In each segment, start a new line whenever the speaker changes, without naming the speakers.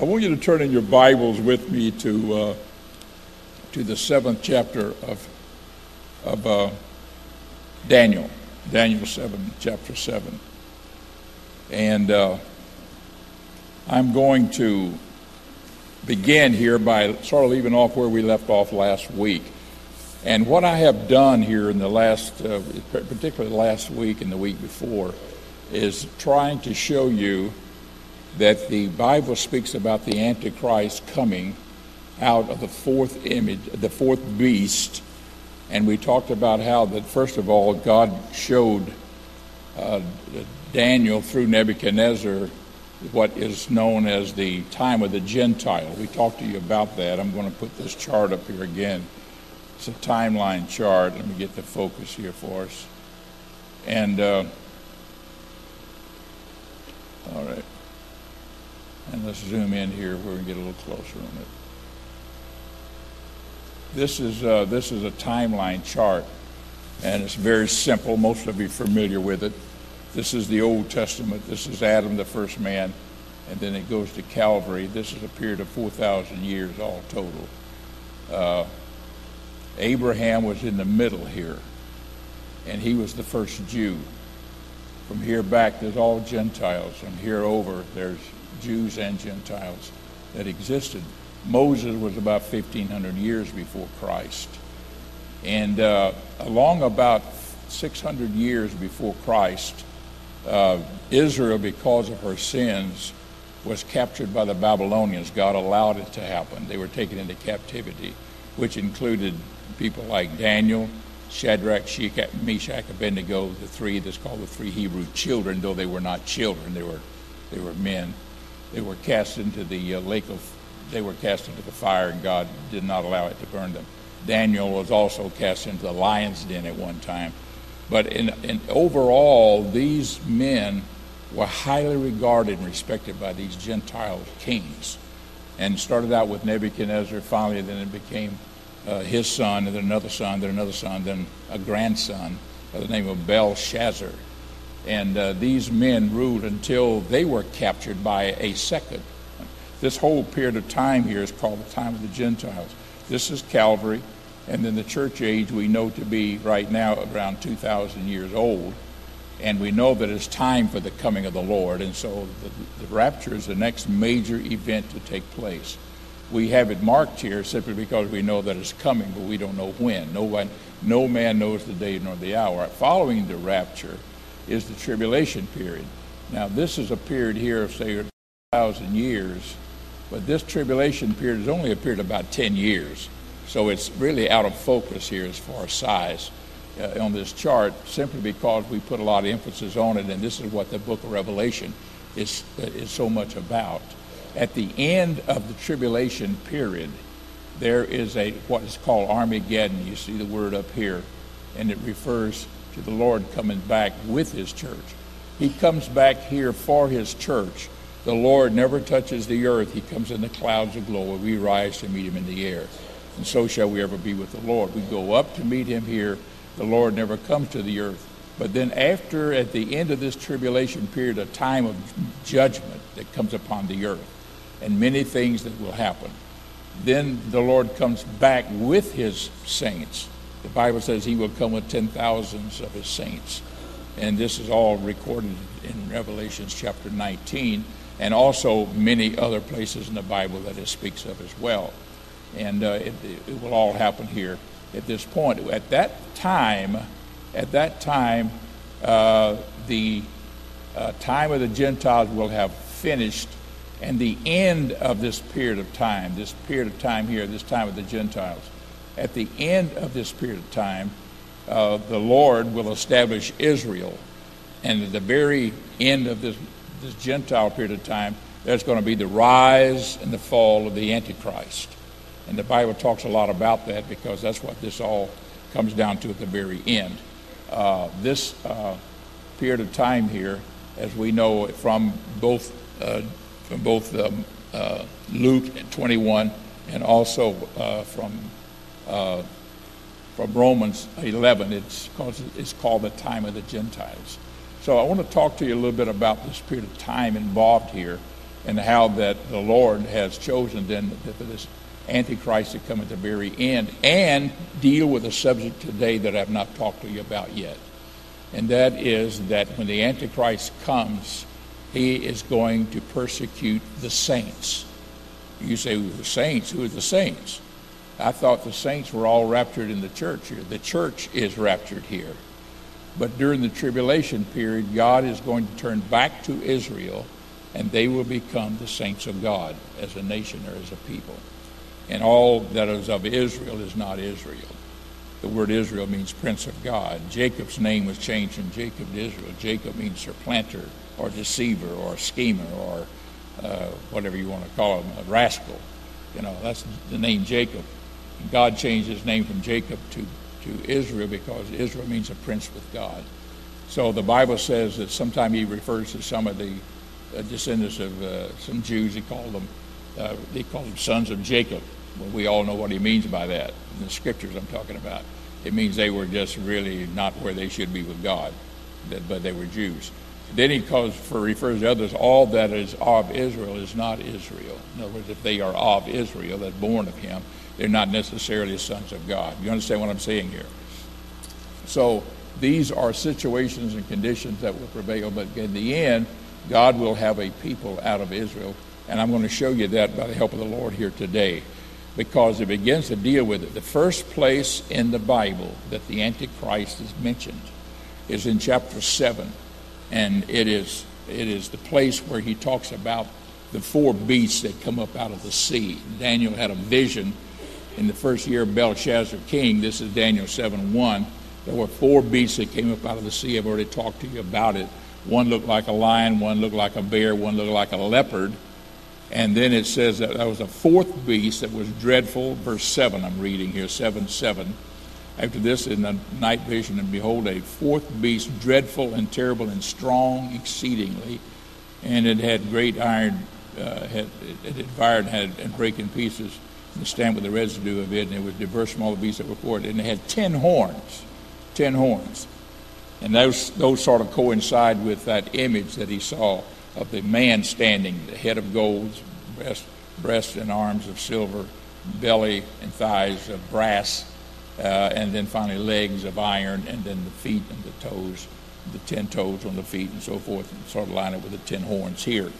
I want you to turn in your Bibles with me to uh, to the seventh chapter of of uh, Daniel, Daniel seven, chapter seven, and uh, I'm going to begin here by sort of leaving off where we left off last week. And what I have done here in the last, uh, particularly last week and the week before, is trying to show you that the Bible speaks about the Antichrist coming out of the fourth image, the fourth beast. And we talked about how that, first of all, God showed uh, Daniel through Nebuchadnezzar what is known as the time of the Gentile. We talked to you about that. I'm going to put this chart up here again. It's a timeline chart. Let me get the focus here for us. And, uh, all right. And let's zoom in here where we can get a little closer on it. This is, uh, this is a timeline chart, and it's very simple. Most of you familiar with it. This is the Old Testament. This is Adam, the first man, and then it goes to Calvary. This is a period of 4,000 years all total. Uh, Abraham was in the middle here, and he was the first Jew. From here back, there's all Gentiles. From here over, there's Jews and Gentiles that existed. Moses was about 1,500 years before Christ. And uh, along about 600 years before Christ, uh, Israel, because of her sins, was captured by the Babylonians. God allowed it to happen. They were taken into captivity, which included people like Daniel, Shadrach, Meshach, Abednego, the three that's called the three Hebrew children, though they were not children, they were, they were men. They were cast into the uh, lake of, they were cast into the fire, and God did not allow it to burn them. Daniel was also cast into the lion's den at one time. But in, in overall, these men were highly regarded and respected by these Gentile kings. And started out with Nebuchadnezzar, finally, then it became uh, his son, and then another son, then another son, then a grandson by the name of Belshazzar. And uh, these men ruled until they were captured by a second. This whole period of time here is called the time of the Gentiles. This is Calvary, and then the church age we know to be right now around 2,000 years old. And we know that it's time for the coming of the Lord. And so the, the rapture is the next major event to take place. We have it marked here simply because we know that it's coming, but we don't know when. No, one, no man knows the day nor the hour. Following the rapture, is the tribulation period. Now, this is a period here of, say, 1,000 years, but this tribulation period has only appeared about 10 years. So it's really out of focus here as far as size uh, on this chart, simply because we put a lot of emphasis on it, and this is what the book of Revelation is, uh, is so much about. At the end of the tribulation period, there is a what is called Armageddon. You see the word up here, and it refers to the Lord coming back with his church. He comes back here for his church. The Lord never touches the earth. He comes in the clouds of glory. We rise to meet him in the air. And so shall we ever be with the Lord. We go up to meet him here. The Lord never comes to the earth. But then, after, at the end of this tribulation period, a time of judgment that comes upon the earth, and many things that will happen. Then the Lord comes back with his saints the Bible says he will come with ten thousands of his saints. And this is all recorded in Revelations chapter 19 and also many other places in the Bible that it speaks of as well. And uh, it, it, will all happen here at this point. At that time, at that time, uh, the uh, time of the Gentiles will have finished, and the end of this period of time, this period of time here, this time of the Gentiles, at the end of this period of time, uh, the Lord will establish Israel. And at the very end of this, this Gentile period of time, there's going to be the rise and the fall of the Antichrist. And the Bible talks a lot about that because that's what this all comes down to at the very end. Uh, this uh, period of time here, as we know from both uh, from both um, uh, Luke 21 and also uh, from uh, from Romans 11. It's called, it's called the time of the Gentiles. So I want to talk to you a little bit about this period of time involved here and how that the Lord has chosen then for this Antichrist to come at the very end and deal with a subject today that I've not talked to you about yet. And that is that when the Antichrist comes, he is going to persecute the saints. You say, the saints? Who are the saints? I thought the saints were all raptured in the church here. The church is raptured here. But during the tribulation period, God is going to turn back to Israel and they will become the saints of God as a nation or as a people. And all that is of Israel is not Israel. The word Israel means prince of God. Jacob's name was changed from Jacob to Israel. Jacob means supplanter or deceiver or schemer or uh, whatever you want to call him, a rascal. You know, that's the name Jacob. God changed his name from Jacob to, to Israel because Israel means a prince with God. So the Bible says that sometime he refers to some of the uh, descendants of uh, some Jews, he called them, uh, they called them sons of Jacob. Well, we all know what he means by that in the scriptures I'm talking about. It means they were just really not where they should be with God, but they were Jews. Then he calls for refers to others, all that is of Israel is not Israel. In other words, if they are of Israel, that's born of him, they're not necessarily sons of God. You understand what I'm saying here? So these are situations and conditions that will prevail, but in the end, God will have a people out of Israel. And I'm going to show you that by the help of the Lord here today because it begins to deal with it. The first place in the Bible that the Antichrist is mentioned is in chapter 7. And it is, it is the place where he talks about the four beasts that come up out of the sea. Daniel had a vision in the first year of Belshazzar king. This is Daniel 7 1. There were four beasts that came up out of the sea. I've already talked to you about it. One looked like a lion, one looked like a bear, one looked like a leopard. And then it says that there was a fourth beast that was dreadful. Verse 7, I'm reading here, 7 7. After this, in the night vision, and behold, a fourth beast, dreadful and terrible and strong exceedingly. And it had great iron, uh, had, it had fired and had and break in pieces and stand with the residue of it. And it was diverse from all the beasts that were before it. And it had ten horns. Ten horns. And those, those sort of coincide with that image that he saw of the man standing, the head of gold, breast, breast and arms of silver, belly and thighs of brass, Uh, and then finally legs of iron, and then the feet and the toes, the ten toes on the feet and so forth, and sort of line it with the ten horns here.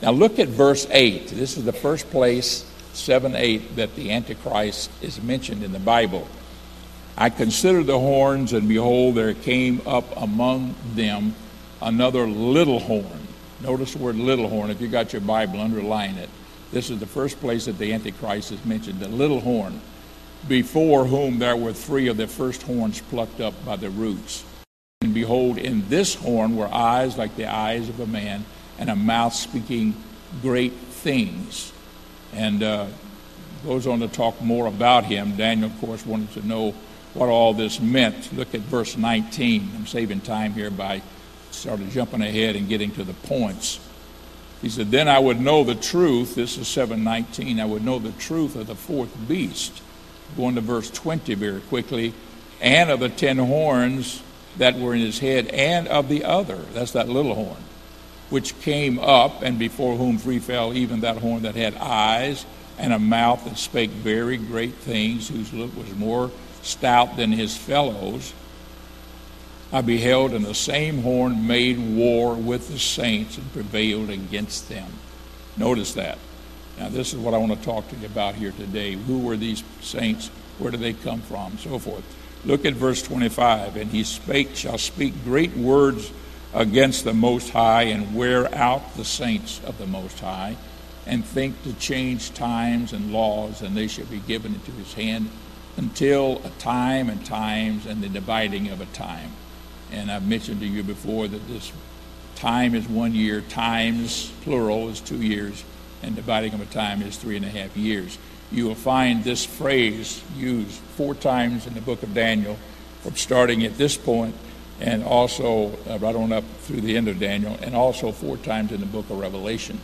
Now look at verse 8. This is the first place, 7 8, that the Antichrist is mentioned in the Bible. I considered the horns, and behold, there came up among them another little horn Notice the word little horn. If you got your Bible, underline it. This is the first place that the Antichrist is mentioned, the little horn, before whom there were three of the first horns plucked up by the roots. And behold, in this horn were eyes like the eyes of a man, and a mouth speaking great things. And uh, goes on to talk more about him. Daniel, of course, wanted to know what all this meant. Look at verse 19. I'm saving time here by started jumping ahead and getting to the points. He said, Then I would know the truth. This is 719. I would know the truth of the fourth beast. Going to verse 20 very quickly. And of the ten horns that were in his head, and of the other. That's that little horn. Which came up, and before whom three fell, even that horn that had eyes and a mouth that spake very great things, whose look was more stout than his fellows I beheld, and the same horn made war with the saints and prevailed against them. Notice that. Now, this is what I want to talk to you about here today. Who were these saints? Where do they come from? So forth. Look at verse 25. And he spake, shall speak great words against the Most High, and wear out the saints of the Most High, and think to change times and laws, and they shall be given into his hand until a time and times and the dividing of a time. And I've mentioned to you before that this time is one year, times, plural, is two years, and dividing of a time is three and a half years. You will find this phrase used four times in the book of Daniel, from starting at this point and also uh, right on up through the end of Daniel, and also four times in the book of Revelation.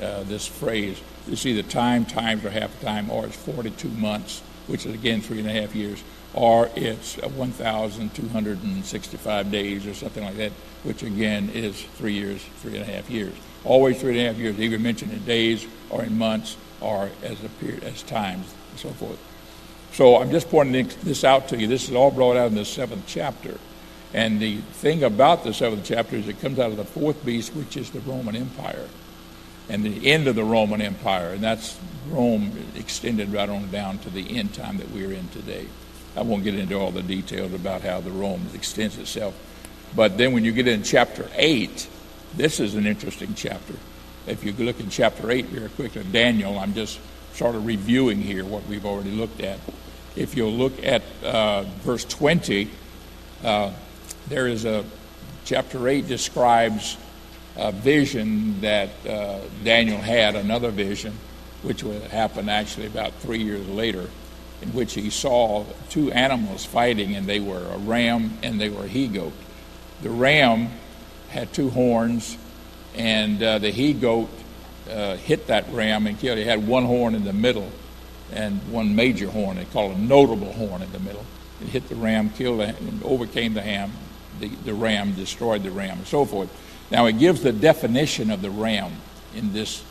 Uh, this phrase, see the time, times, or half a time, or it's 42 months. which is again three and a half years, or it's 1,265 days or something like that, which again is three years, three and a half years. Always three and a half years, either mentioned in days or in months or as a period, as times, and so forth. So I'm just pointing this out to you. This is all brought out in the seventh chapter. And the thing about the seventh chapter is it comes out of the fourth beast, which is the Roman Empire, and the end of the Roman Empire. And that's Rome extended right on down to the end time that we're in today. I won't get into all the details about how the Rome extends itself. But then when you get in chapter 8, this is an interesting chapter. If you look in chapter 8 very quickly, Daniel, I'm just sort of reviewing here what we've already looked at. If you'll look at uh, verse 20, uh, there is a chapter 8 describes a vision that uh, Daniel had, another vision, which would happen actually about three years later, in which he saw two animals fighting, and they were a ram and they were a he goat. The ram had two horns, and uh, the he goat uh, hit that ram and killed. It had one horn in the middle and one major horn. They call it a notable horn in the middle. It hit the ram, killed it, and overcame the ham, the, the ram, destroyed the ram, and so forth. Now, it gives the definition of the ram in this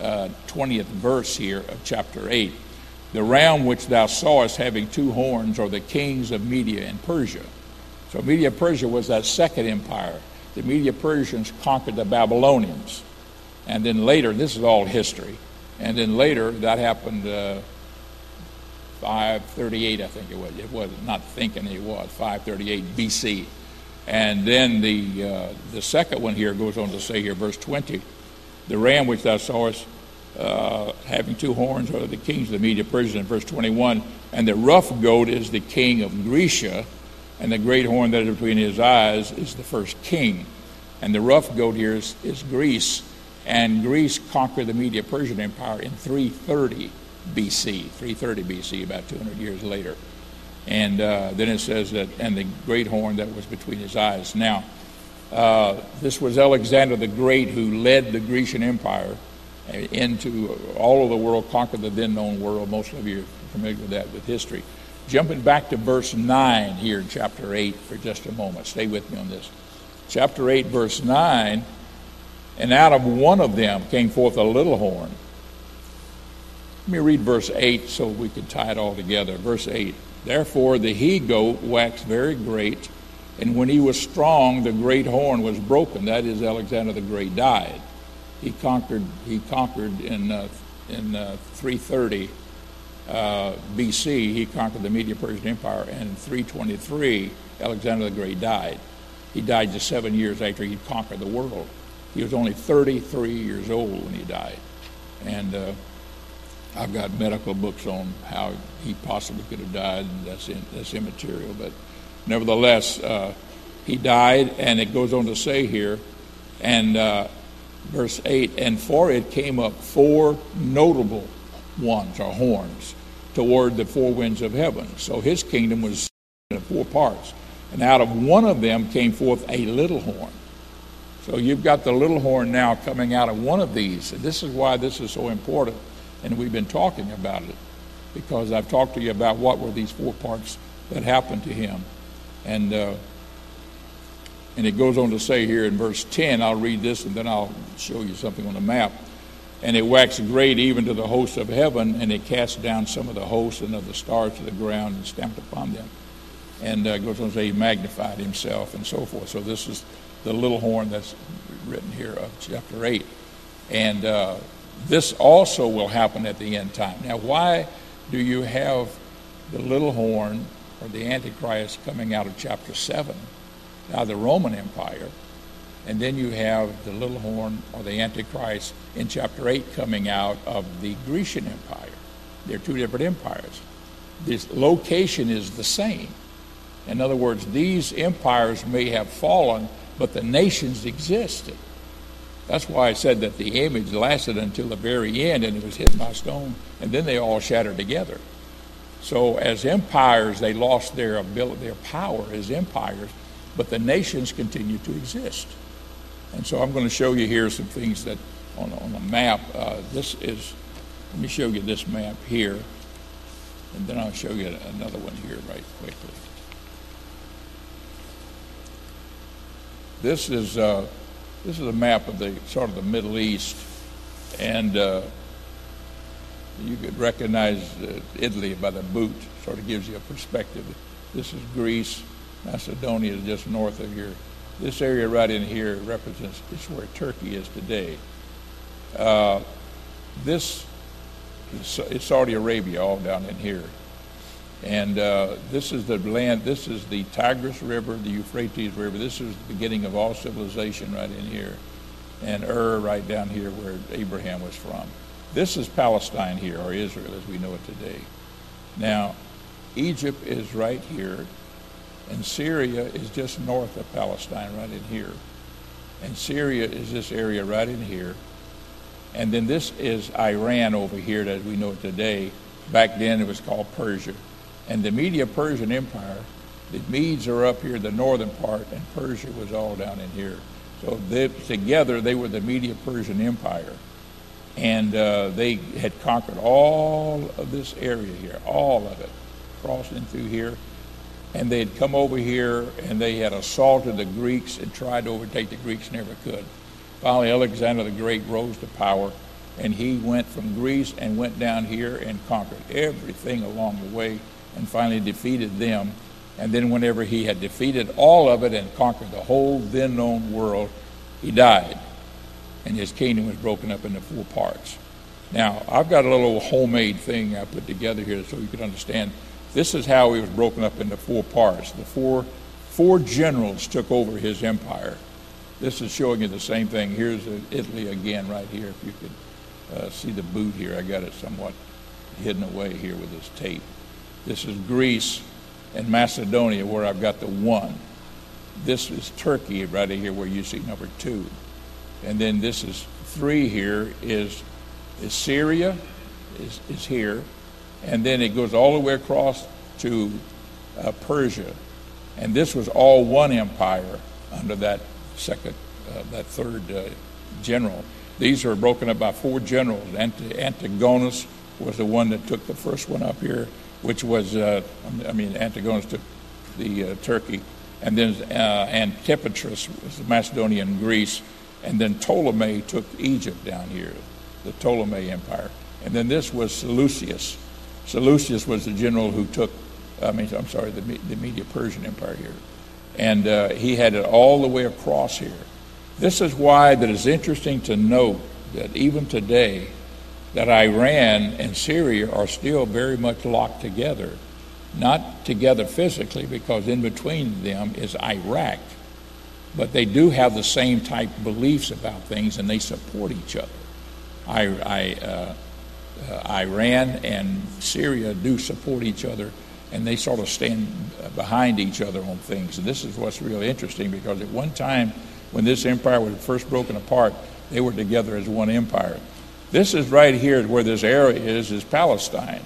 uh, 20th verse here of chapter 8. The ram which thou sawest having two horns are the kings of Media and Persia. So, Media Persia was that second empire. The Media Persians conquered the Babylonians. And then later, this is all history. And then later, that happened uh, 538, I think it was. It was not thinking it was 538 BC. And then the, uh, the second one here goes on to say here, verse 20, the ram which thou sawest uh, having two horns are the kings of the Media Persians in verse 21. And the rough goat is the king of Grecia, and the great horn that is between his eyes is the first king. And the rough goat here is, is Greece, and Greece conquered the Media Persian Empire in 330 BC, 330 BC, about 200 years later. And uh, then it says that, and the great horn that was between his eyes. Now, uh, this was Alexander the Great who led the Grecian Empire into all of the world, conquered the then known world. Most of you are familiar with that with history. Jumping back to verse 9 here in chapter 8 for just a moment. Stay with me on this. Chapter 8, verse 9 And out of one of them came forth a little horn. Let me read verse 8 so we can tie it all together. Verse 8 Therefore the he goat waxed very great, and when he was strong, the great horn was broken. That is, Alexander the Great died. He conquered. He conquered in uh, in uh, 330 uh, BC. He conquered the Medo-Persian Empire, and in 323 Alexander the Great died. He died just seven years after he conquered the world. He was only 33 years old when he died, and uh, I've got medical books on how he possibly could have died, and that's, in, that's immaterial. But nevertheless, uh, he died, and it goes on to say here, and uh, verse 8, and for it came up four notable ones, or horns, toward the four winds of heaven. So his kingdom was in four parts. And out of one of them came forth a little horn. So you've got the little horn now coming out of one of these. And this is why this is so important and we've been talking about it because I've talked to you about what were these four parts that happened to him. And, uh, and it goes on to say here in verse 10, I'll read this and then I'll show you something on the map. And it waxed great even to the hosts of heaven, and it cast down some of the hosts and of the stars to the ground and stamped upon them. And uh, goes on to say he magnified himself and so forth. So this is the little horn that's written here of chapter 8. And uh, this also will happen at the end time. Now, why do you have the little horn or the Antichrist coming out of chapter 7, of the Roman Empire, and then you have the little horn or the Antichrist in chapter 8 coming out of the Grecian Empire? They're two different empires. This location is the same. In other words, these empires may have fallen, but the nations existed. That's why I said that the image lasted until the very end and it was hit by stone, and then they all shattered together. So, as empires, they lost their ability, their power as empires, but the nations continue to exist. And so, I'm going to show you here some things that on, on the map. Uh, this is, let me show you this map here. And then I'll show you another one here right quickly. This is uh, this is a map of the sort of the Middle East, and uh, you could recognize uh, Italy by the boot. Sort of gives you a perspective. This is Greece. Macedonia is just north of here. This area right in here represents this where Turkey is today. Uh, this is Saudi Arabia, all down in here. And uh, this is the land, this is the Tigris River, the Euphrates River. This is the beginning of all civilization right in here. And Ur right down here where Abraham was from. This is Palestine here, or Israel as we know it today. Now, Egypt is right here, and Syria is just north of Palestine right in here. And Syria is this area right in here. And then this is Iran over here as we know today. Back then it was called Persia. And the Media Persian Empire, the Medes are up here, the northern part, and Persia was all down in here. So they, together they were the Media Persian Empire. And uh, they had conquered all of this area here, all of it, crossing through here. And they had come over here and they had assaulted the Greeks and tried to overtake the Greeks, never could. Finally, Alexander the Great rose to power and he went from Greece and went down here and conquered everything along the way and finally defeated them. And then, whenever he had defeated all of it and conquered the whole then known world, he died. And his kingdom was broken up into four parts. Now, I've got a little homemade thing I put together here so you can understand. This is how he was broken up into four parts. The four, four generals took over his empire. This is showing you the same thing. Here's Italy again, right here. If you could uh, see the boot here, I got it somewhat hidden away here with this tape. This is Greece and Macedonia, where I've got the one. This is Turkey right here, where you see number two. And then this is three here is, is Syria, is, is here. And then it goes all the way across to uh, Persia. And this was all one empire under that second, uh, that third uh, general. These are broken up by four generals. Ant- Antigonus was the one that took the first one up here which was, uh, I mean, Antigonus took the uh, Turkey, and then uh, Antipatris was Macedonian Greece, and then Ptolemy took Egypt down here, the Ptolemy Empire, and then this was Seleucus. Seleucus was the general who took, I mean, I'm sorry, the, the Medo-Persian Empire here, and uh, he had it all the way across here. This is why that is interesting to note that even today that Iran and Syria are still very much locked together. Not together physically, because in between them is Iraq. But they do have the same type beliefs about things and they support each other. I, I, uh, Uh, Iran and Syria do support each other and they sort of stand behind each other on things. And this is what's really interesting because at one time, when this empire was first broken apart, they were together as one empire. This is right here where this area is, is Palestine.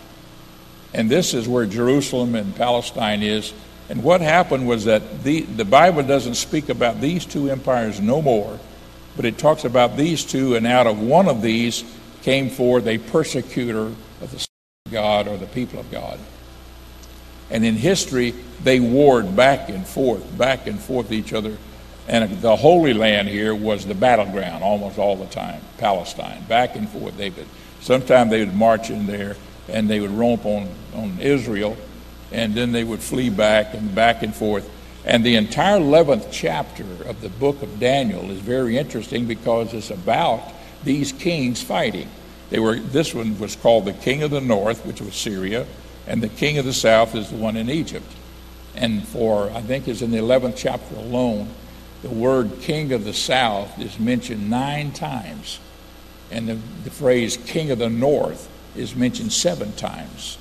And this is where Jerusalem and Palestine is. And what happened was that the, the Bible doesn't speak about these two empires no more, but it talks about these two, and out of one of these came forth a persecutor of the God or the people of God. And in history, they warred back and forth, back and forth each other and the Holy Land here was the battleground almost all the time, Palestine, back and forth. They would, sometimes they would march in there and they would romp on, on Israel, and then they would flee back and back and forth. And the entire 11th chapter of the book of Daniel is very interesting because it's about these kings fighting. They were, this one was called the king of the north, which was Syria, and the king of the south is the one in Egypt. And for, I think it's in the 11th chapter alone, the word king of the south is mentioned nine times, and the, the phrase king of the north is mentioned seven times.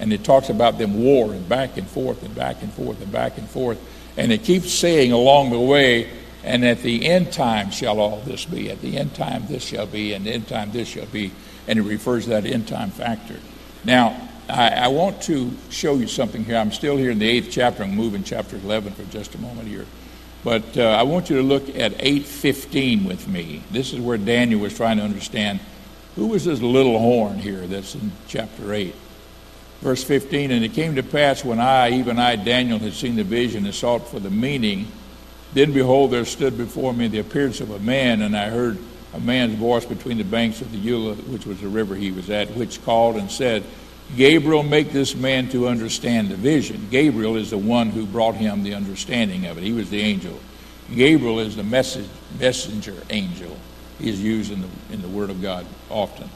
And it talks about them warring back and forth and back and forth and back and forth. And it keeps saying along the way, and at the end time shall all this be. At the end time this shall be, and the end time this shall be. And it refers to that end time factor. Now, I, I want to show you something here. I'm still here in the eighth chapter. I'm moving chapter 11 for just a moment here. But uh, I want you to look at 8:15 with me. This is where Daniel was trying to understand who was this little horn here that's in chapter 8. Verse 15, and it came to pass when I, even I, Daniel, had seen the vision and sought for the meaning, then behold, there stood before me the appearance of a man, and I heard a man's voice between the banks of the Ulai, which was the river he was at, which called and said, Gabriel, make this man to understand the vision. Gabriel is the one who brought him the understanding of it. He was the angel. Gabriel is the message, messenger angel. He is used in the, in the Word of God often.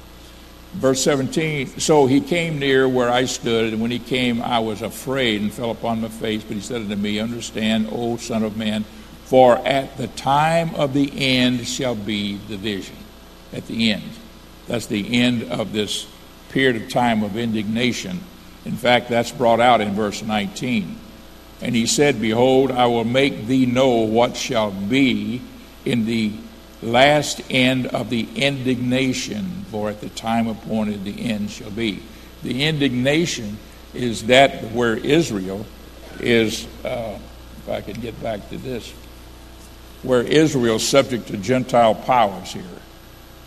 Verse 17, so he came near where I stood, and when he came, I was afraid and fell upon my face. But he said unto me, Understand, O Son of Man, for at the time of the end shall be the vision. At the end. That's the end of this period of time of indignation. In fact, that's brought out in verse 19. And he said, Behold, I will make thee know what shall be in the last end of the indignation, for at the time appointed the end shall be. The indignation is that where Israel is, uh, if I could get back to this, where Israel is subject to Gentile powers here.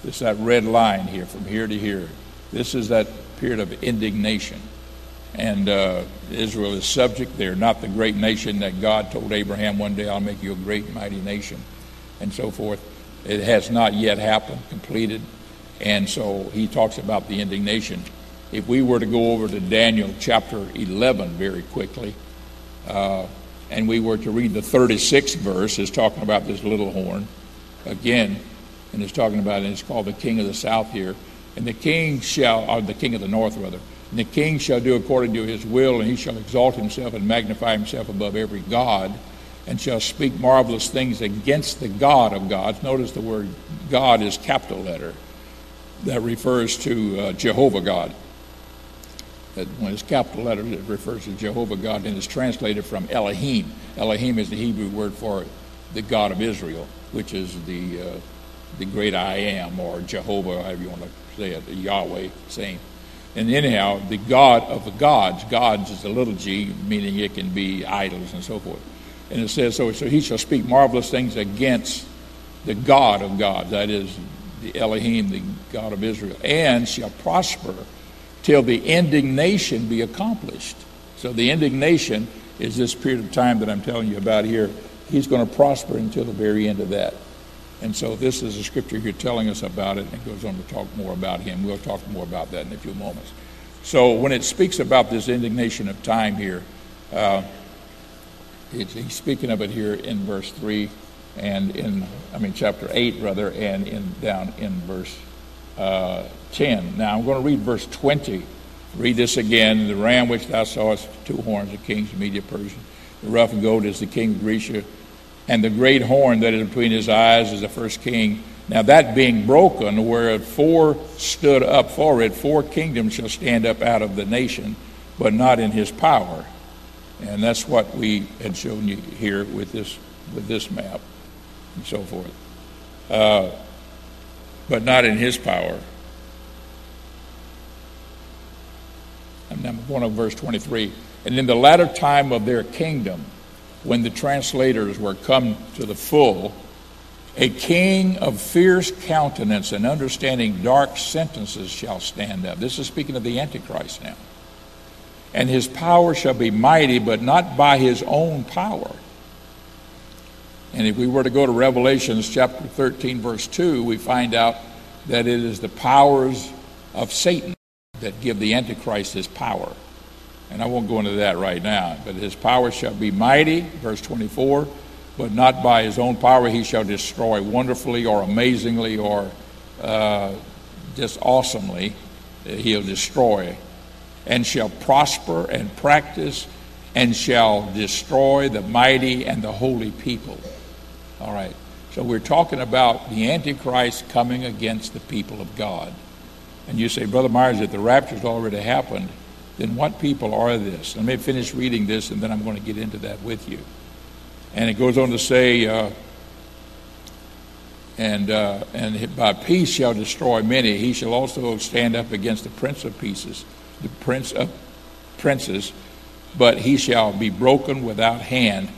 It's that red line here from here to here. This is that period of indignation. And uh, Israel is subject. They're not the great nation that God told Abraham one day, I'll make you a great, mighty nation, and so forth. It has not yet happened, completed. And so he talks about the indignation. If we were to go over to Daniel chapter 11 very quickly, uh, and we were to read the 36th verse, is talking about this little horn again, and it's talking about, and it's called the king of the south here. And the king shall, or the king of the north rather, and the king shall do according to his will, and he shall exalt himself and magnify himself above every God, and shall speak marvelous things against the God of gods. Notice the word God is capital letter. That refers to uh, Jehovah God. That when it's capital letter, it refers to Jehovah God, and it's translated from Elohim. Elohim is the Hebrew word for the God of Israel, which is the uh, the great I am, or Jehovah, however you want to say it, Yahweh, same. And anyhow, the God of the gods, gods is a little g, meaning it can be idols and so forth. And it says, so, so he shall speak marvelous things against the God of gods, that is the Elohim, the God of Israel, and shall prosper till the indignation be accomplished. So the indignation is this period of time that I'm telling you about here. He's going to prosper until the very end of that. And so this is a scripture here telling us about it and goes on to talk more about him. We'll talk more about that in a few moments. So when it speaks about this indignation of time here, uh, he's speaking of it here in verse 3 and in, I mean, chapter 8, rather, and in down in verse uh, 10. Now I'm going to read verse 20. Read this again. The ram which thou sawest, two horns, the kings of Media Persia. The rough and gold is the king of Grecia and the great horn that is between his eyes is the first king. Now, that being broken, where four stood up for it, four kingdoms shall stand up out of the nation, but not in his power. And that's what we had shown you here with this, with this map and so forth. Uh, but not in his power. I'm going to verse 23. And in the latter time of their kingdom, when the translators were come to the full, a king of fierce countenance and understanding dark sentences shall stand up. This is speaking of the Antichrist now. And his power shall be mighty, but not by his own power. And if we were to go to Revelations chapter 13, verse 2, we find out that it is the powers of Satan that give the Antichrist his power. And I won't go into that right now. But his power shall be mighty, verse 24, but not by his own power. He shall destroy wonderfully or amazingly or uh, just awesomely. He'll destroy and shall prosper and practice and shall destroy the mighty and the holy people. All right. So we're talking about the Antichrist coming against the people of God. And you say, Brother Myers, that the rapture's already happened then what people are this? Let me finish reading this and then I'm going to get into that with you. And it goes on to say, uh, and, uh, and by peace shall destroy many. He shall also stand up against the prince of pieces, the prince of princes, but he shall be broken without hand.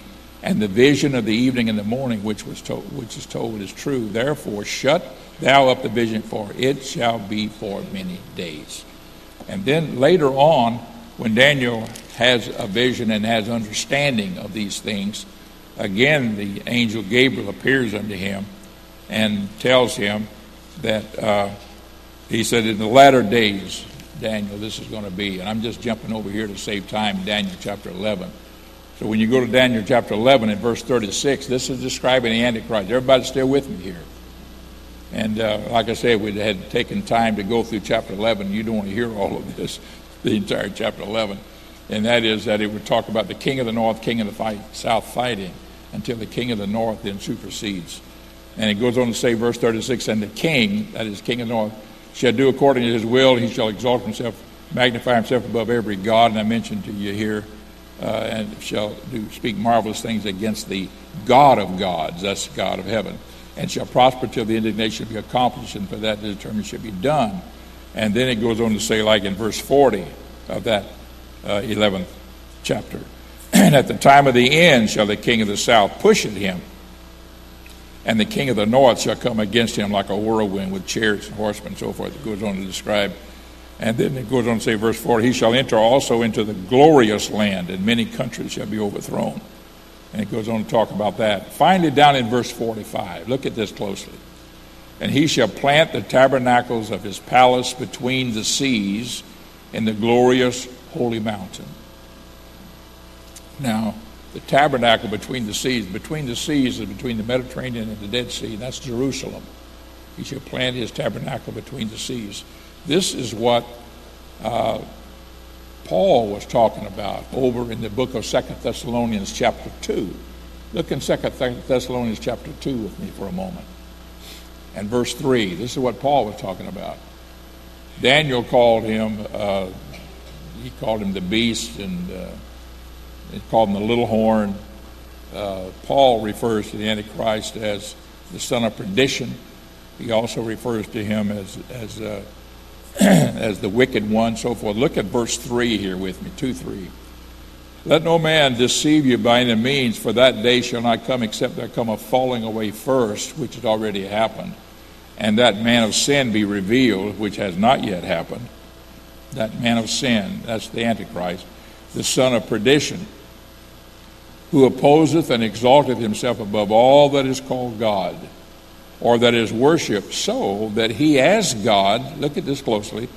And the vision of the evening and the morning, which was told, which is told, is true. Therefore, shut thou up the vision, for it shall be for many days. And then later on, when Daniel has a vision and has understanding of these things, again the angel Gabriel appears unto him and tells him that uh, he said, In the latter days, Daniel, this is going to be. And I'm just jumping over here to save time, Daniel chapter 11. So when you go to Daniel chapter 11 and verse 36, this is describing the Antichrist. Everybody still with me here. And uh, like I said, we had taken time to go through chapter 11. You don't want to hear all of this, the entire chapter 11. And that is that it would talk about the king of the north, king of the fight, south fighting until the king of the north then supersedes. And it goes on to say, verse 36, and the king, that is king of the north, shall do according to his will. He shall exalt himself, magnify himself above every god. And I mentioned to you here, uh, and shall do speak marvelous things against the God of gods. That's God of heaven and shall prosper till the indignation be accomplished, and for that the determined should be done. And then it goes on to say, like in verse 40 of that uh, 11th chapter, and at the time of the end shall the king of the south push at him, and the king of the north shall come against him like a whirlwind with chariots and horsemen, and so forth. It goes on to describe. And then it goes on to say, verse 4 he shall enter also into the glorious land, and many countries shall be overthrown. And it goes on to talk about that. Finally, down in verse 45, look at this closely. And he shall plant the tabernacles of his palace between the seas in the glorious holy mountain. Now, the tabernacle between the seas, between the seas is between the Mediterranean and the Dead Sea, and that's Jerusalem. He shall plant his tabernacle between the seas. This is what uh, Paul was talking about over in the book of Second Thessalonians chapter 2. Look in Second Thessalonians chapter 2 with me for a moment. And verse 3, this is what Paul was talking about. Daniel called him, uh, he called him the beast, and uh, he called him the little horn. Uh, Paul refers to the Antichrist as the son of perdition. He also refers to him as, as uh, as the wicked one, so forth. Look at verse 3 here with me, 2 3. Let no man deceive you by any means, for that day shall not come except there come a falling away first, which has already happened, and that man of sin be revealed, which has not yet happened. That man of sin, that's the Antichrist, the son of perdition, who opposeth and exalteth himself above all that is called God or that is worshipped, so that he as God, look at this closely,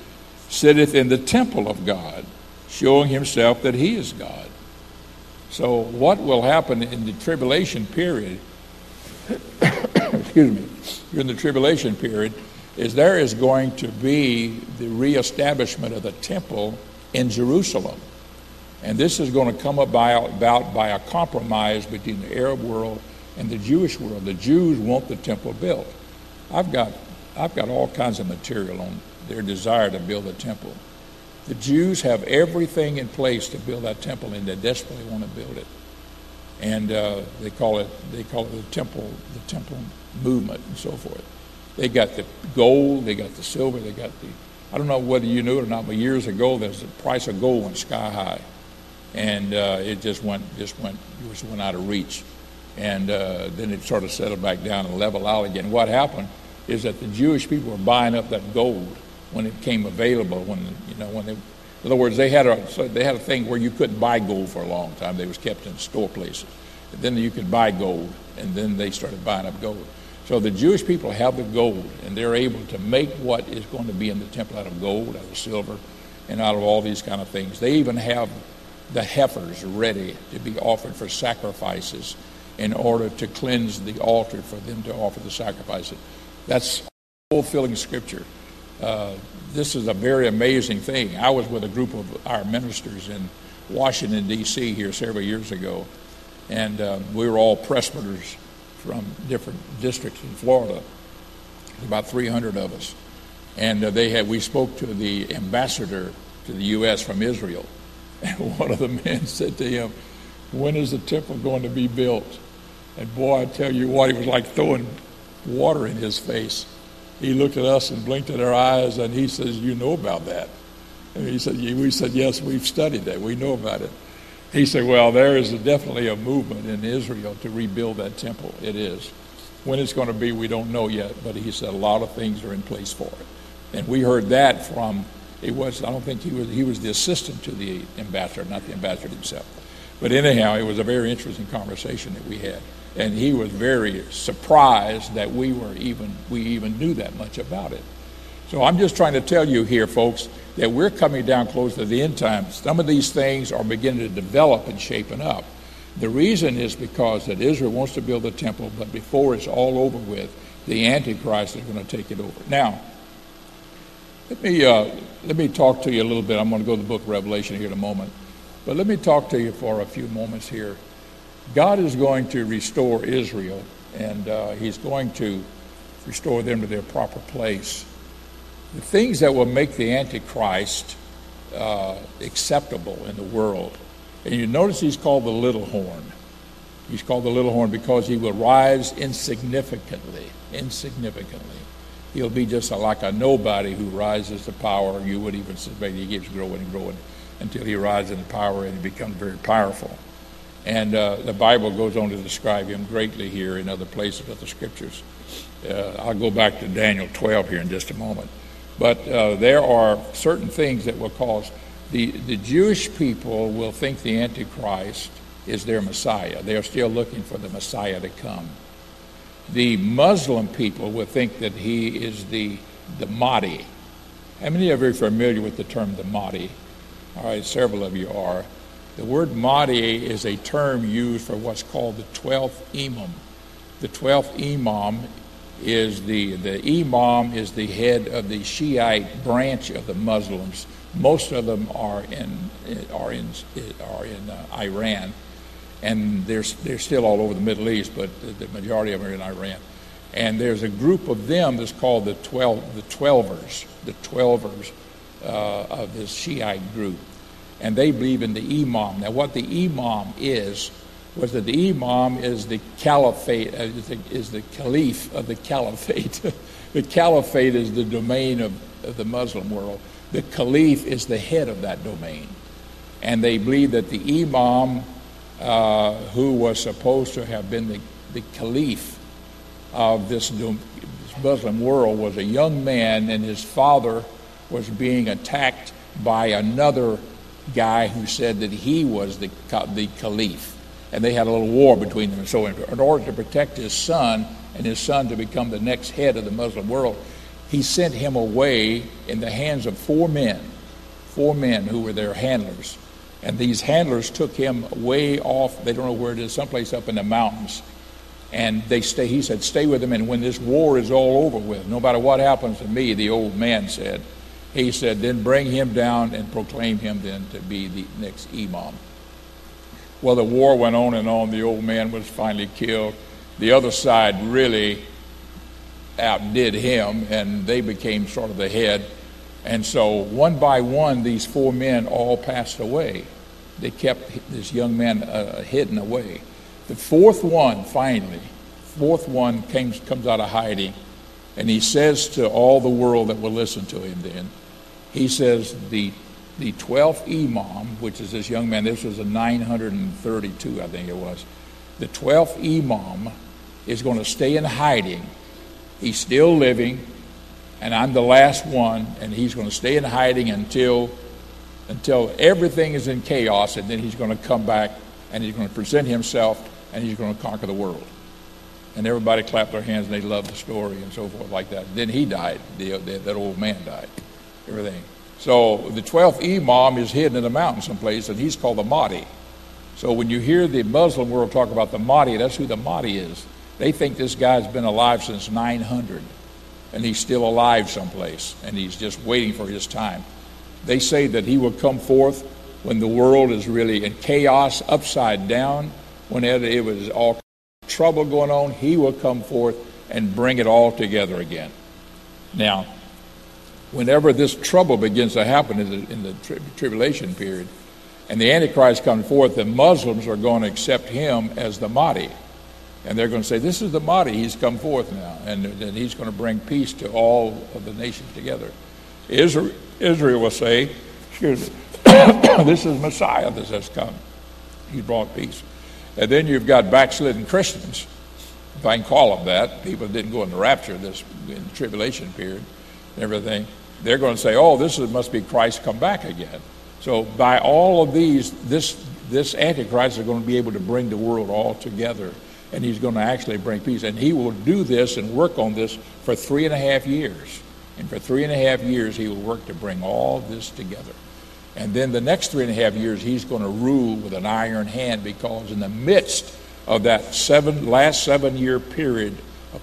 sitteth in the temple of God, showing himself that he is God. So, what will happen in the tribulation period, excuse me, during the tribulation period, is there is going to be the reestablishment of the temple in Jerusalem. And this is going to come about by a compromise between the Arab world and the Jewish world. The Jews want the temple built. I've got, I've got all kinds of material on their desire to build a temple. The Jews have everything in place to build that temple, and they desperately want to build it. And uh, they call it they call it the temple the temple movement and so forth. They got the gold, they got the silver, they got the I don't know whether you knew it or not, but years ago, there's the price of gold went sky high, and uh, it just went just went just went out of reach and uh, then it sort of settled back down and leveled out again. What happened is that the Jewish people were buying up that gold when it came available. When you know when they, in other words, they had a so they had a thing where you couldn't buy gold for a long time. They was kept in store places. And then you could buy gold, and then they started buying up gold. So the Jewish people have the gold, and they're able to make what is going to be in the temple out of gold, out of silver, and out of all these kind of things. They even have the heifers ready to be offered for sacrifices in order to cleanse the altar for them to offer the sacrifice. That's fulfilling Scripture. Uh, this is a very amazing thing. I was with a group of our ministers in Washington, D.C. here several years ago, and uh, we were all presbyters from different districts in Florida. About 300 of us, and uh, they had we spoke to the ambassador to the U.S. from Israel, and one of the men said to him, "When is the temple going to be built?" And boy, I tell you what, he was like throwing water in his face. He looked at us and blinked at our eyes, and he says, "You know about that?" And he said, "We said yes, we've studied that. We know about it." He said, "Well, there is definitely a movement in Israel to rebuild that temple. It is. When it's going to be, we don't know yet. But he said a lot of things are in place for it." And we heard that from He was, I don't think he was, he was the assistant to the ambassador, not the ambassador himself. But anyhow, it was a very interesting conversation that we had. And he was very surprised that we were even, we even knew that much about it. So I'm just trying to tell you here, folks, that we're coming down close to the end times. Some of these things are beginning to develop and shaping up. The reason is because that Israel wants to build a temple, but before it's all over with, the Antichrist is going to take it over. Now, let me uh, let me talk to you a little bit. I'm going to go to the book of Revelation here in a moment, but let me talk to you for a few moments here. God is going to restore Israel, and uh, He's going to restore them to their proper place. The things that will make the Antichrist uh, acceptable in the world and you notice he's called the little horn. He's called the little horn because he will rise insignificantly. Insignificantly. He'll be just like a nobody who rises to power. You would even suspect he keeps growing and growing until he rises in power and he becomes very powerful. And uh, the Bible goes on to describe him greatly here in other places of the scriptures. Uh, I'll go back to Daniel 12 here in just a moment. But uh, there are certain things that will cause the, the Jewish people will think the Antichrist is their Messiah. They are still looking for the Messiah to come. The Muslim people will think that he is the, the Mahdi. How many of you are familiar with the term the Mahdi? All right, several of you are. The word Mahdi is a term used for what's called the 12th Imam. The 12th Imam is the, the Imam is the head of the Shiite branch of the Muslims most of them are in are in are in uh, Iran, and they're they're still all over the Middle East, but the majority of them are in Iran. And there's a group of them that's called the twelve the Twelvers, the Twelvers uh, of this Shiite group, and they believe in the Imam. Now, what the Imam is was that the Imam is the caliphate, uh, is, the, is the caliph of the caliphate. the caliphate is the domain of, of the Muslim world the caliph is the head of that domain. And they believe that the imam, uh, who was supposed to have been the, the caliph of this, this Muslim world, was a young man, and his father was being attacked by another guy who said that he was the, the caliph. And they had a little war between them. And so, in order to protect his son and his son to become the next head of the Muslim world, he sent him away in the hands of four men, four men who were their handlers. And these handlers took him way off, they don't know where it is, someplace up in the mountains. And they stay, he said, stay with them. And when this war is all over with, no matter what happens to me, the old man said, he said, then bring him down and proclaim him then to be the next imam. Well, the war went on and on. The old man was finally killed. The other side really outdid him, and they became sort of the head. And so, one by one, these four men all passed away. They kept this young man uh, hidden away. The fourth one, finally, fourth one came, comes out of hiding, and he says to all the world that will listen to him then, he says, the, the 12th Imam, which is this young man, this was a 932, I think it was, the 12th Imam is going to stay in hiding He's still living, and I'm the last one, and he's going to stay in hiding until until everything is in chaos, and then he's going to come back and he's going to present himself and he's going to conquer the world. And everybody clapped their hands and they loved the story and so forth like that. Then he died. The, the, that old man died. Everything. So the 12th Imam is hidden in a mountain someplace, and he's called the Mahdi. So when you hear the Muslim world talk about the Mahdi, that's who the Mahdi is. They think this guy's been alive since 900 and he's still alive someplace and he's just waiting for his time. They say that he will come forth when the world is really in chaos, upside down, when it was all trouble going on, he will come forth and bring it all together again. Now, whenever this trouble begins to happen in the, in the tri- tribulation period, and the Antichrist comes forth, the Muslims are going to accept him as the Mahdi. And they're going to say, This is the Mahdi. He's come forth now. And, he's going to bring peace to all of the nations together. Israel, Israel will say, Excuse me, this is Messiah that has come. He brought peace. And then you've got backslidden Christians, if I can call them that. People that didn't go in the rapture this in the tribulation period and everything. They're going to say, oh, this is, must be Christ come back again. So by all of these, this, this Antichrist is going to be able to bring the world all together. And he's going to actually bring peace. And he will do this and work on this for three and a half years. And for three and a half years, he will work to bring all this together. And then the next three and a half years, he's going to rule with an iron hand because in the midst of that seven, last seven year period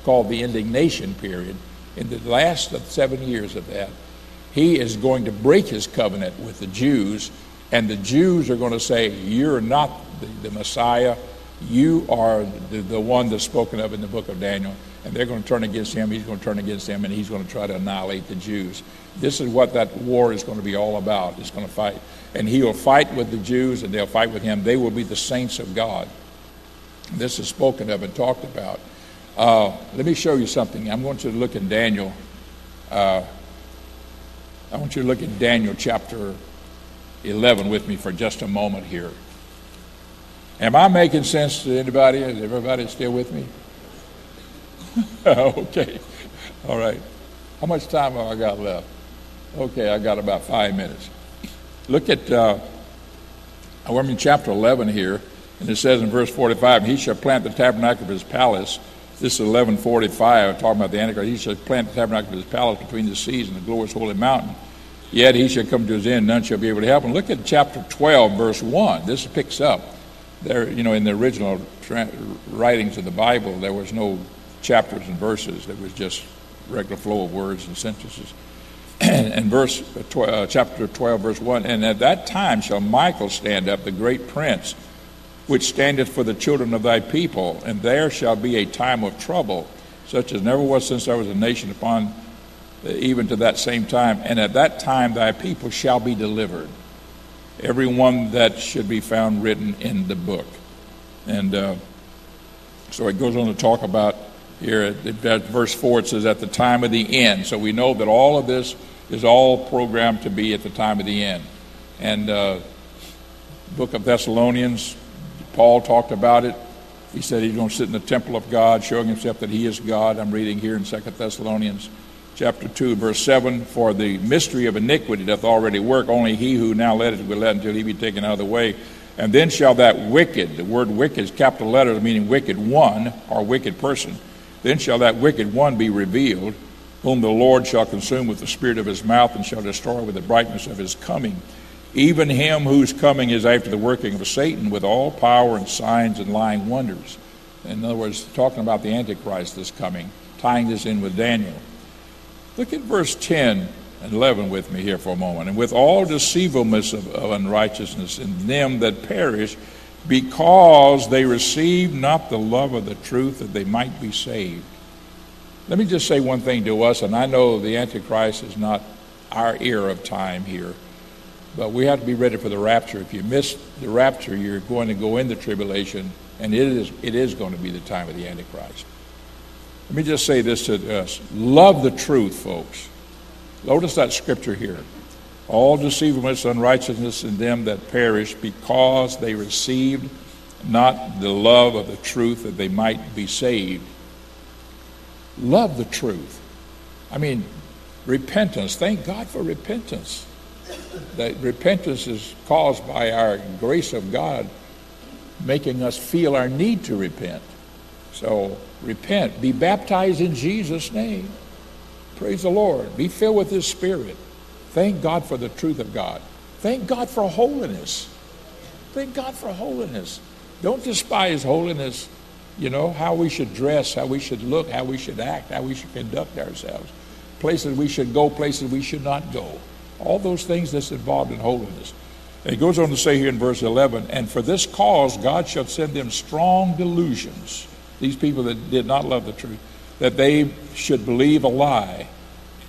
called the indignation period, in the last seven years of that, he is going to break his covenant with the Jews, and the Jews are going to say, You're not the, the Messiah, you are the, the one that's spoken of in the book of Daniel. And they're going to turn against him, he's going to turn against them, and he's going to try to annihilate the Jews. This is what that war is going to be all about. It's going to fight. And he will fight with the Jews, and they'll fight with him. They will be the saints of God. This is spoken of and talked about. Uh, let me show you something. I'm going to look in Daniel. Uh, I want you to look at Daniel chapter 11 with me for just a moment here. Am I making sense to anybody? Is everybody still with me? okay. All right. How much time have I got left? Okay, I got about five minutes. Look at, uh, I'm in chapter 11 here, and it says in verse 45, He shall plant the tabernacle of his palace. This is 1145, talking about the Antichrist. He shall plant the tabernacle of his palace between the seas and the glorious holy mountain. Yet he shall come to his end, none shall be able to help him. Look at chapter 12, verse 1. This picks up. There, you know, in the original tra- writings of the Bible, there was no chapters and verses. There was just regular flow of words and sentences. and verse uh, chapter 12, verse 1 And at that time shall Michael stand up, the great prince, which standeth for the children of thy people, and there shall be a time of trouble, such as never was since there was a nation upon even to that same time. And at that time thy people shall be delivered, every one that should be found written in the book. And uh, so it goes on to talk about here at verse 4, it says, at the time of the end. So we know that all of this is all programmed to be at the time of the end. And uh, book of Thessalonians, Paul talked about it. He said he's going to sit in the temple of God, showing himself that he is God. I'm reading here in Second Thessalonians chapter 2, verse 7 For the mystery of iniquity doth already work, only he who now let it will let until he be taken out of the way. And then shall that wicked, the word wicked is capital letters, meaning wicked one or wicked person, then shall that wicked one be revealed, whom the Lord shall consume with the spirit of his mouth and shall destroy with the brightness of his coming. Even him whose coming is after the working of Satan with all power and signs and lying wonders. In other words, talking about the Antichrist that's coming, tying this in with Daniel. Look at verse 10 and 11 with me here for a moment. And with all deceivableness of, of unrighteousness in them that perish, because they received not the love of the truth that they might be saved. Let me just say one thing to us, and I know the Antichrist is not our era of time here, but we have to be ready for the rapture. If you miss the rapture, you're going to go into tribulation, and it is, it is going to be the time of the Antichrist. Let me just say this to uh, us love the truth, folks. Notice that scripture here all deceivableness, unrighteousness in them that perish, because they received not the love of the truth that they might be saved. Love the truth. I mean, repentance. Thank God for repentance. That repentance is caused by our grace of God making us feel our need to repent. So repent. Be baptized in Jesus' name. Praise the Lord. Be filled with His Spirit. Thank God for the truth of God. Thank God for holiness. Thank God for holiness. Don't despise holiness, you know, how we should dress, how we should look, how we should act, how we should conduct ourselves, places we should go, places we should not go. All those things that's involved in holiness. And he goes on to say here in verse 11, and for this cause God shall send them strong delusions, these people that did not love the truth, that they should believe a lie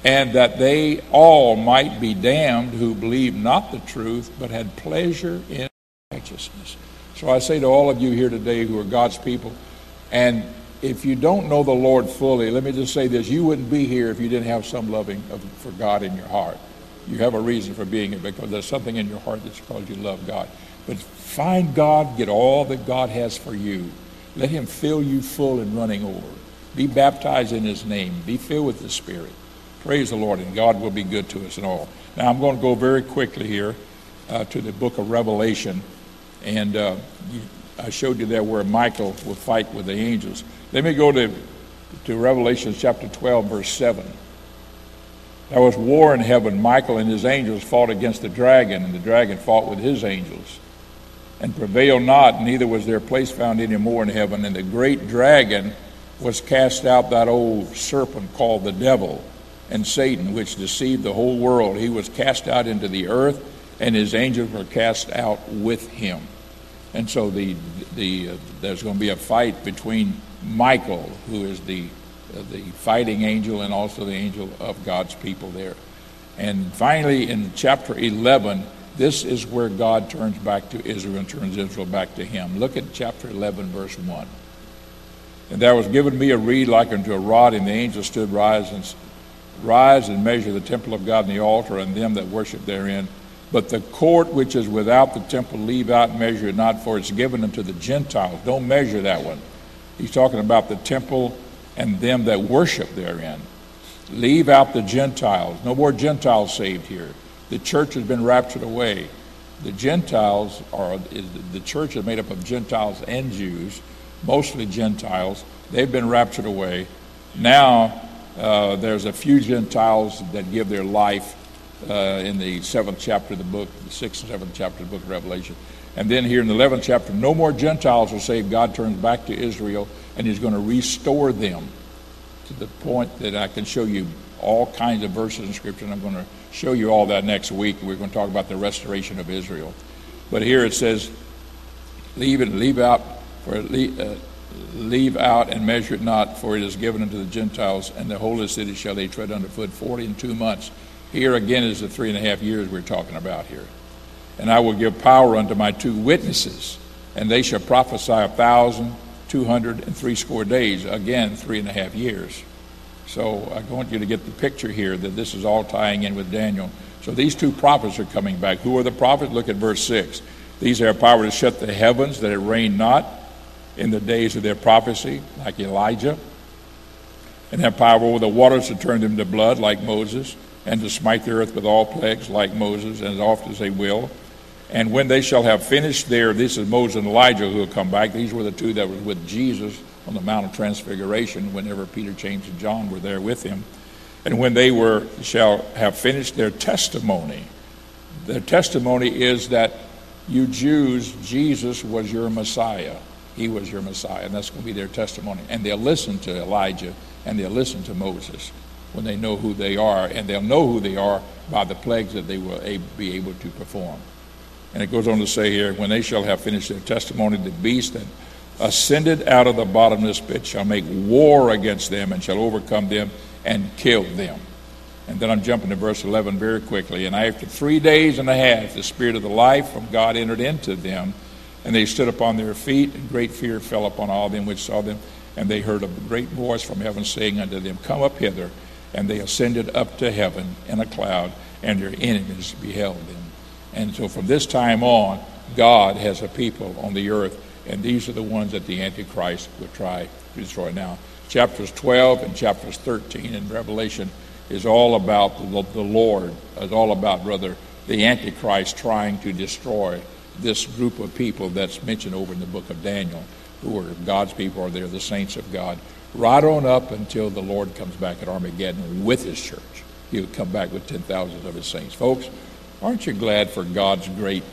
and that they all might be damned who believed not the truth, but had pleasure in righteousness. So I say to all of you here today who are God's people, and if you don't know the Lord fully, let me just say this you wouldn't be here if you didn't have some loving of, for God in your heart. You have a reason for being here because there's something in your heart that's called you love God. But find God, get all that God has for you. Let Him fill you full and running over. Be baptized in His name, be filled with the Spirit. Praise the Lord, and God will be good to us and all. Now, I'm going to go very quickly here uh, to the book of Revelation. And uh, you, I showed you there where Michael will fight with the angels. Let me go to, to Revelation chapter 12, verse 7. There was war in heaven. Michael and his angels fought against the dragon, and the dragon fought with his angels and prevailed not, neither was their place found any more in heaven. And the great dragon was cast out, that old serpent called the devil and Satan, which deceived the whole world. He was cast out into the earth, and his angels were cast out with him. And so the, the, uh, there's going to be a fight between Michael, who is the, Uh, the fighting angel, and also the angel of God's people there. And finally, in chapter 11, this is where God turns back to Israel and turns Israel back to him. Look at chapter 11, verse 1. And there was given me a reed like unto a rod, and the angel stood rise and rise and measure the temple of God and the altar and them that worship therein. But the court which is without the temple leave out measure it not, for it's given unto the Gentiles. Don't measure that one. He's talking about the temple and them that worship therein. Leave out the Gentiles. No more Gentiles saved here. The church has been raptured away. The Gentiles are the church is made up of Gentiles and Jews, mostly Gentiles. They've been raptured away. Now uh, there's a few Gentiles that give their life uh, in the seventh chapter of the book, the sixth and seventh chapter of the book of Revelation. And then here in the 11th chapter, no more Gentiles are saved. God turns back to Israel and He's going to restore them to the point that I can show you all kinds of verses in Scripture. And I'm going to show you all that next week. We're going to talk about the restoration of Israel. But here it says, leave it, leave out, for leave, uh, leave out and measure it not, for it is given unto the Gentiles, and the holy city shall they tread underfoot forty and two months. Here again is the three and a half years we're talking about here. And I will give power unto my two witnesses, and they shall prophesy a thousand two hundred and threescore days. Again, three and a half years. So I want you to get the picture here that this is all tying in with Daniel. So these two prophets are coming back. Who are the prophets? Look at verse 6. These have power to shut the heavens that it rain not in the days of their prophecy, like Elijah, and have power over the waters to turn them to blood, like Moses, and to smite the earth with all plagues, like Moses, and as often as they will. And when they shall have finished there, this is Moses and Elijah who will come back. These were the two that were with Jesus on the Mount of Transfiguration whenever Peter, James, and John were there with him. And when they were shall have finished their testimony, their testimony is that you Jews, Jesus was your Messiah. He was your Messiah, and that's going to be their testimony. And they'll listen to Elijah and they'll listen to Moses when they know who they are, and they'll know who they are by the plagues that they will be able to perform. And it goes on to say here, when they shall have finished their testimony, the beast that ascended out of the bottomless pit shall make war against them and shall overcome them and kill them. And then I'm jumping to verse 11 very quickly. And after three days and a half, the Spirit of the life from God entered into them, and they stood upon their feet, and great fear fell upon all them which saw them. And they heard a great voice from heaven saying unto them, Come up hither. And they ascended up to heaven in a cloud, and their enemies beheld them. And so from this time on, God has a people on the earth, and these are the ones that the Antichrist will try to destroy. Now, chapters 12 and chapters 13 in Revelation is all about the, the Lord, is all about, brother, the Antichrist trying to destroy this group of people that's mentioned over in the book of Daniel, who are God's people, or they're the saints of God, right on up until the Lord comes back at Armageddon with his church. He'll come back with 10,000 of his saints. Folks, aren't you glad for God's great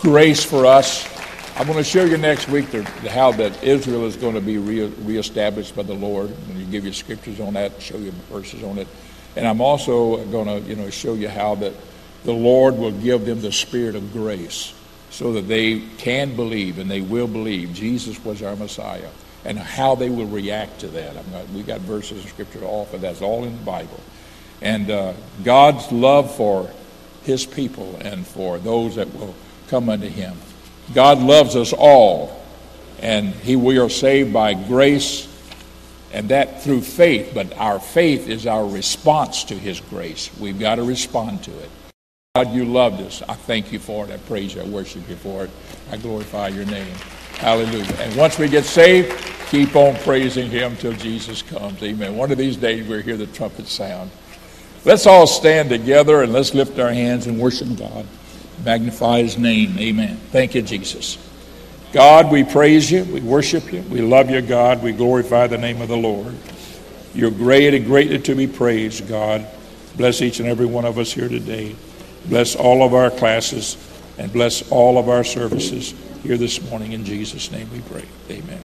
grace for us? I'm going to show you next week the, how that Israel is going to be re- reestablished by the Lord. I'm going to give you scriptures on that, show you verses on it. And I'm also going to, you know, show you how that the Lord will give them the spirit of grace so that they can believe and they will believe Jesus was our Messiah and how they will react to that. Not, we got verses in Scripture to offer. That's all in the Bible. And uh, God's love for His people and for those that will come unto Him. God loves us all, and He we are saved by grace, and that through faith. But our faith is our response to His grace. We've got to respond to it. God, you loved us. I thank you for it. I praise you. I worship you for it. I glorify your name. Hallelujah. And once we get saved, keep on praising him till Jesus comes. Amen. One of these days we'll hear the trumpet sound. Let's all stand together and let's lift our hands and worship God. Magnify his name. Amen. Thank you, Jesus. God, we praise you. We worship you. We love you, God. We glorify the name of the Lord. You're great and greatly to be praised, God. Bless each and every one of us here today. Bless all of our classes and bless all of our services here this morning. In Jesus' name we pray. Amen.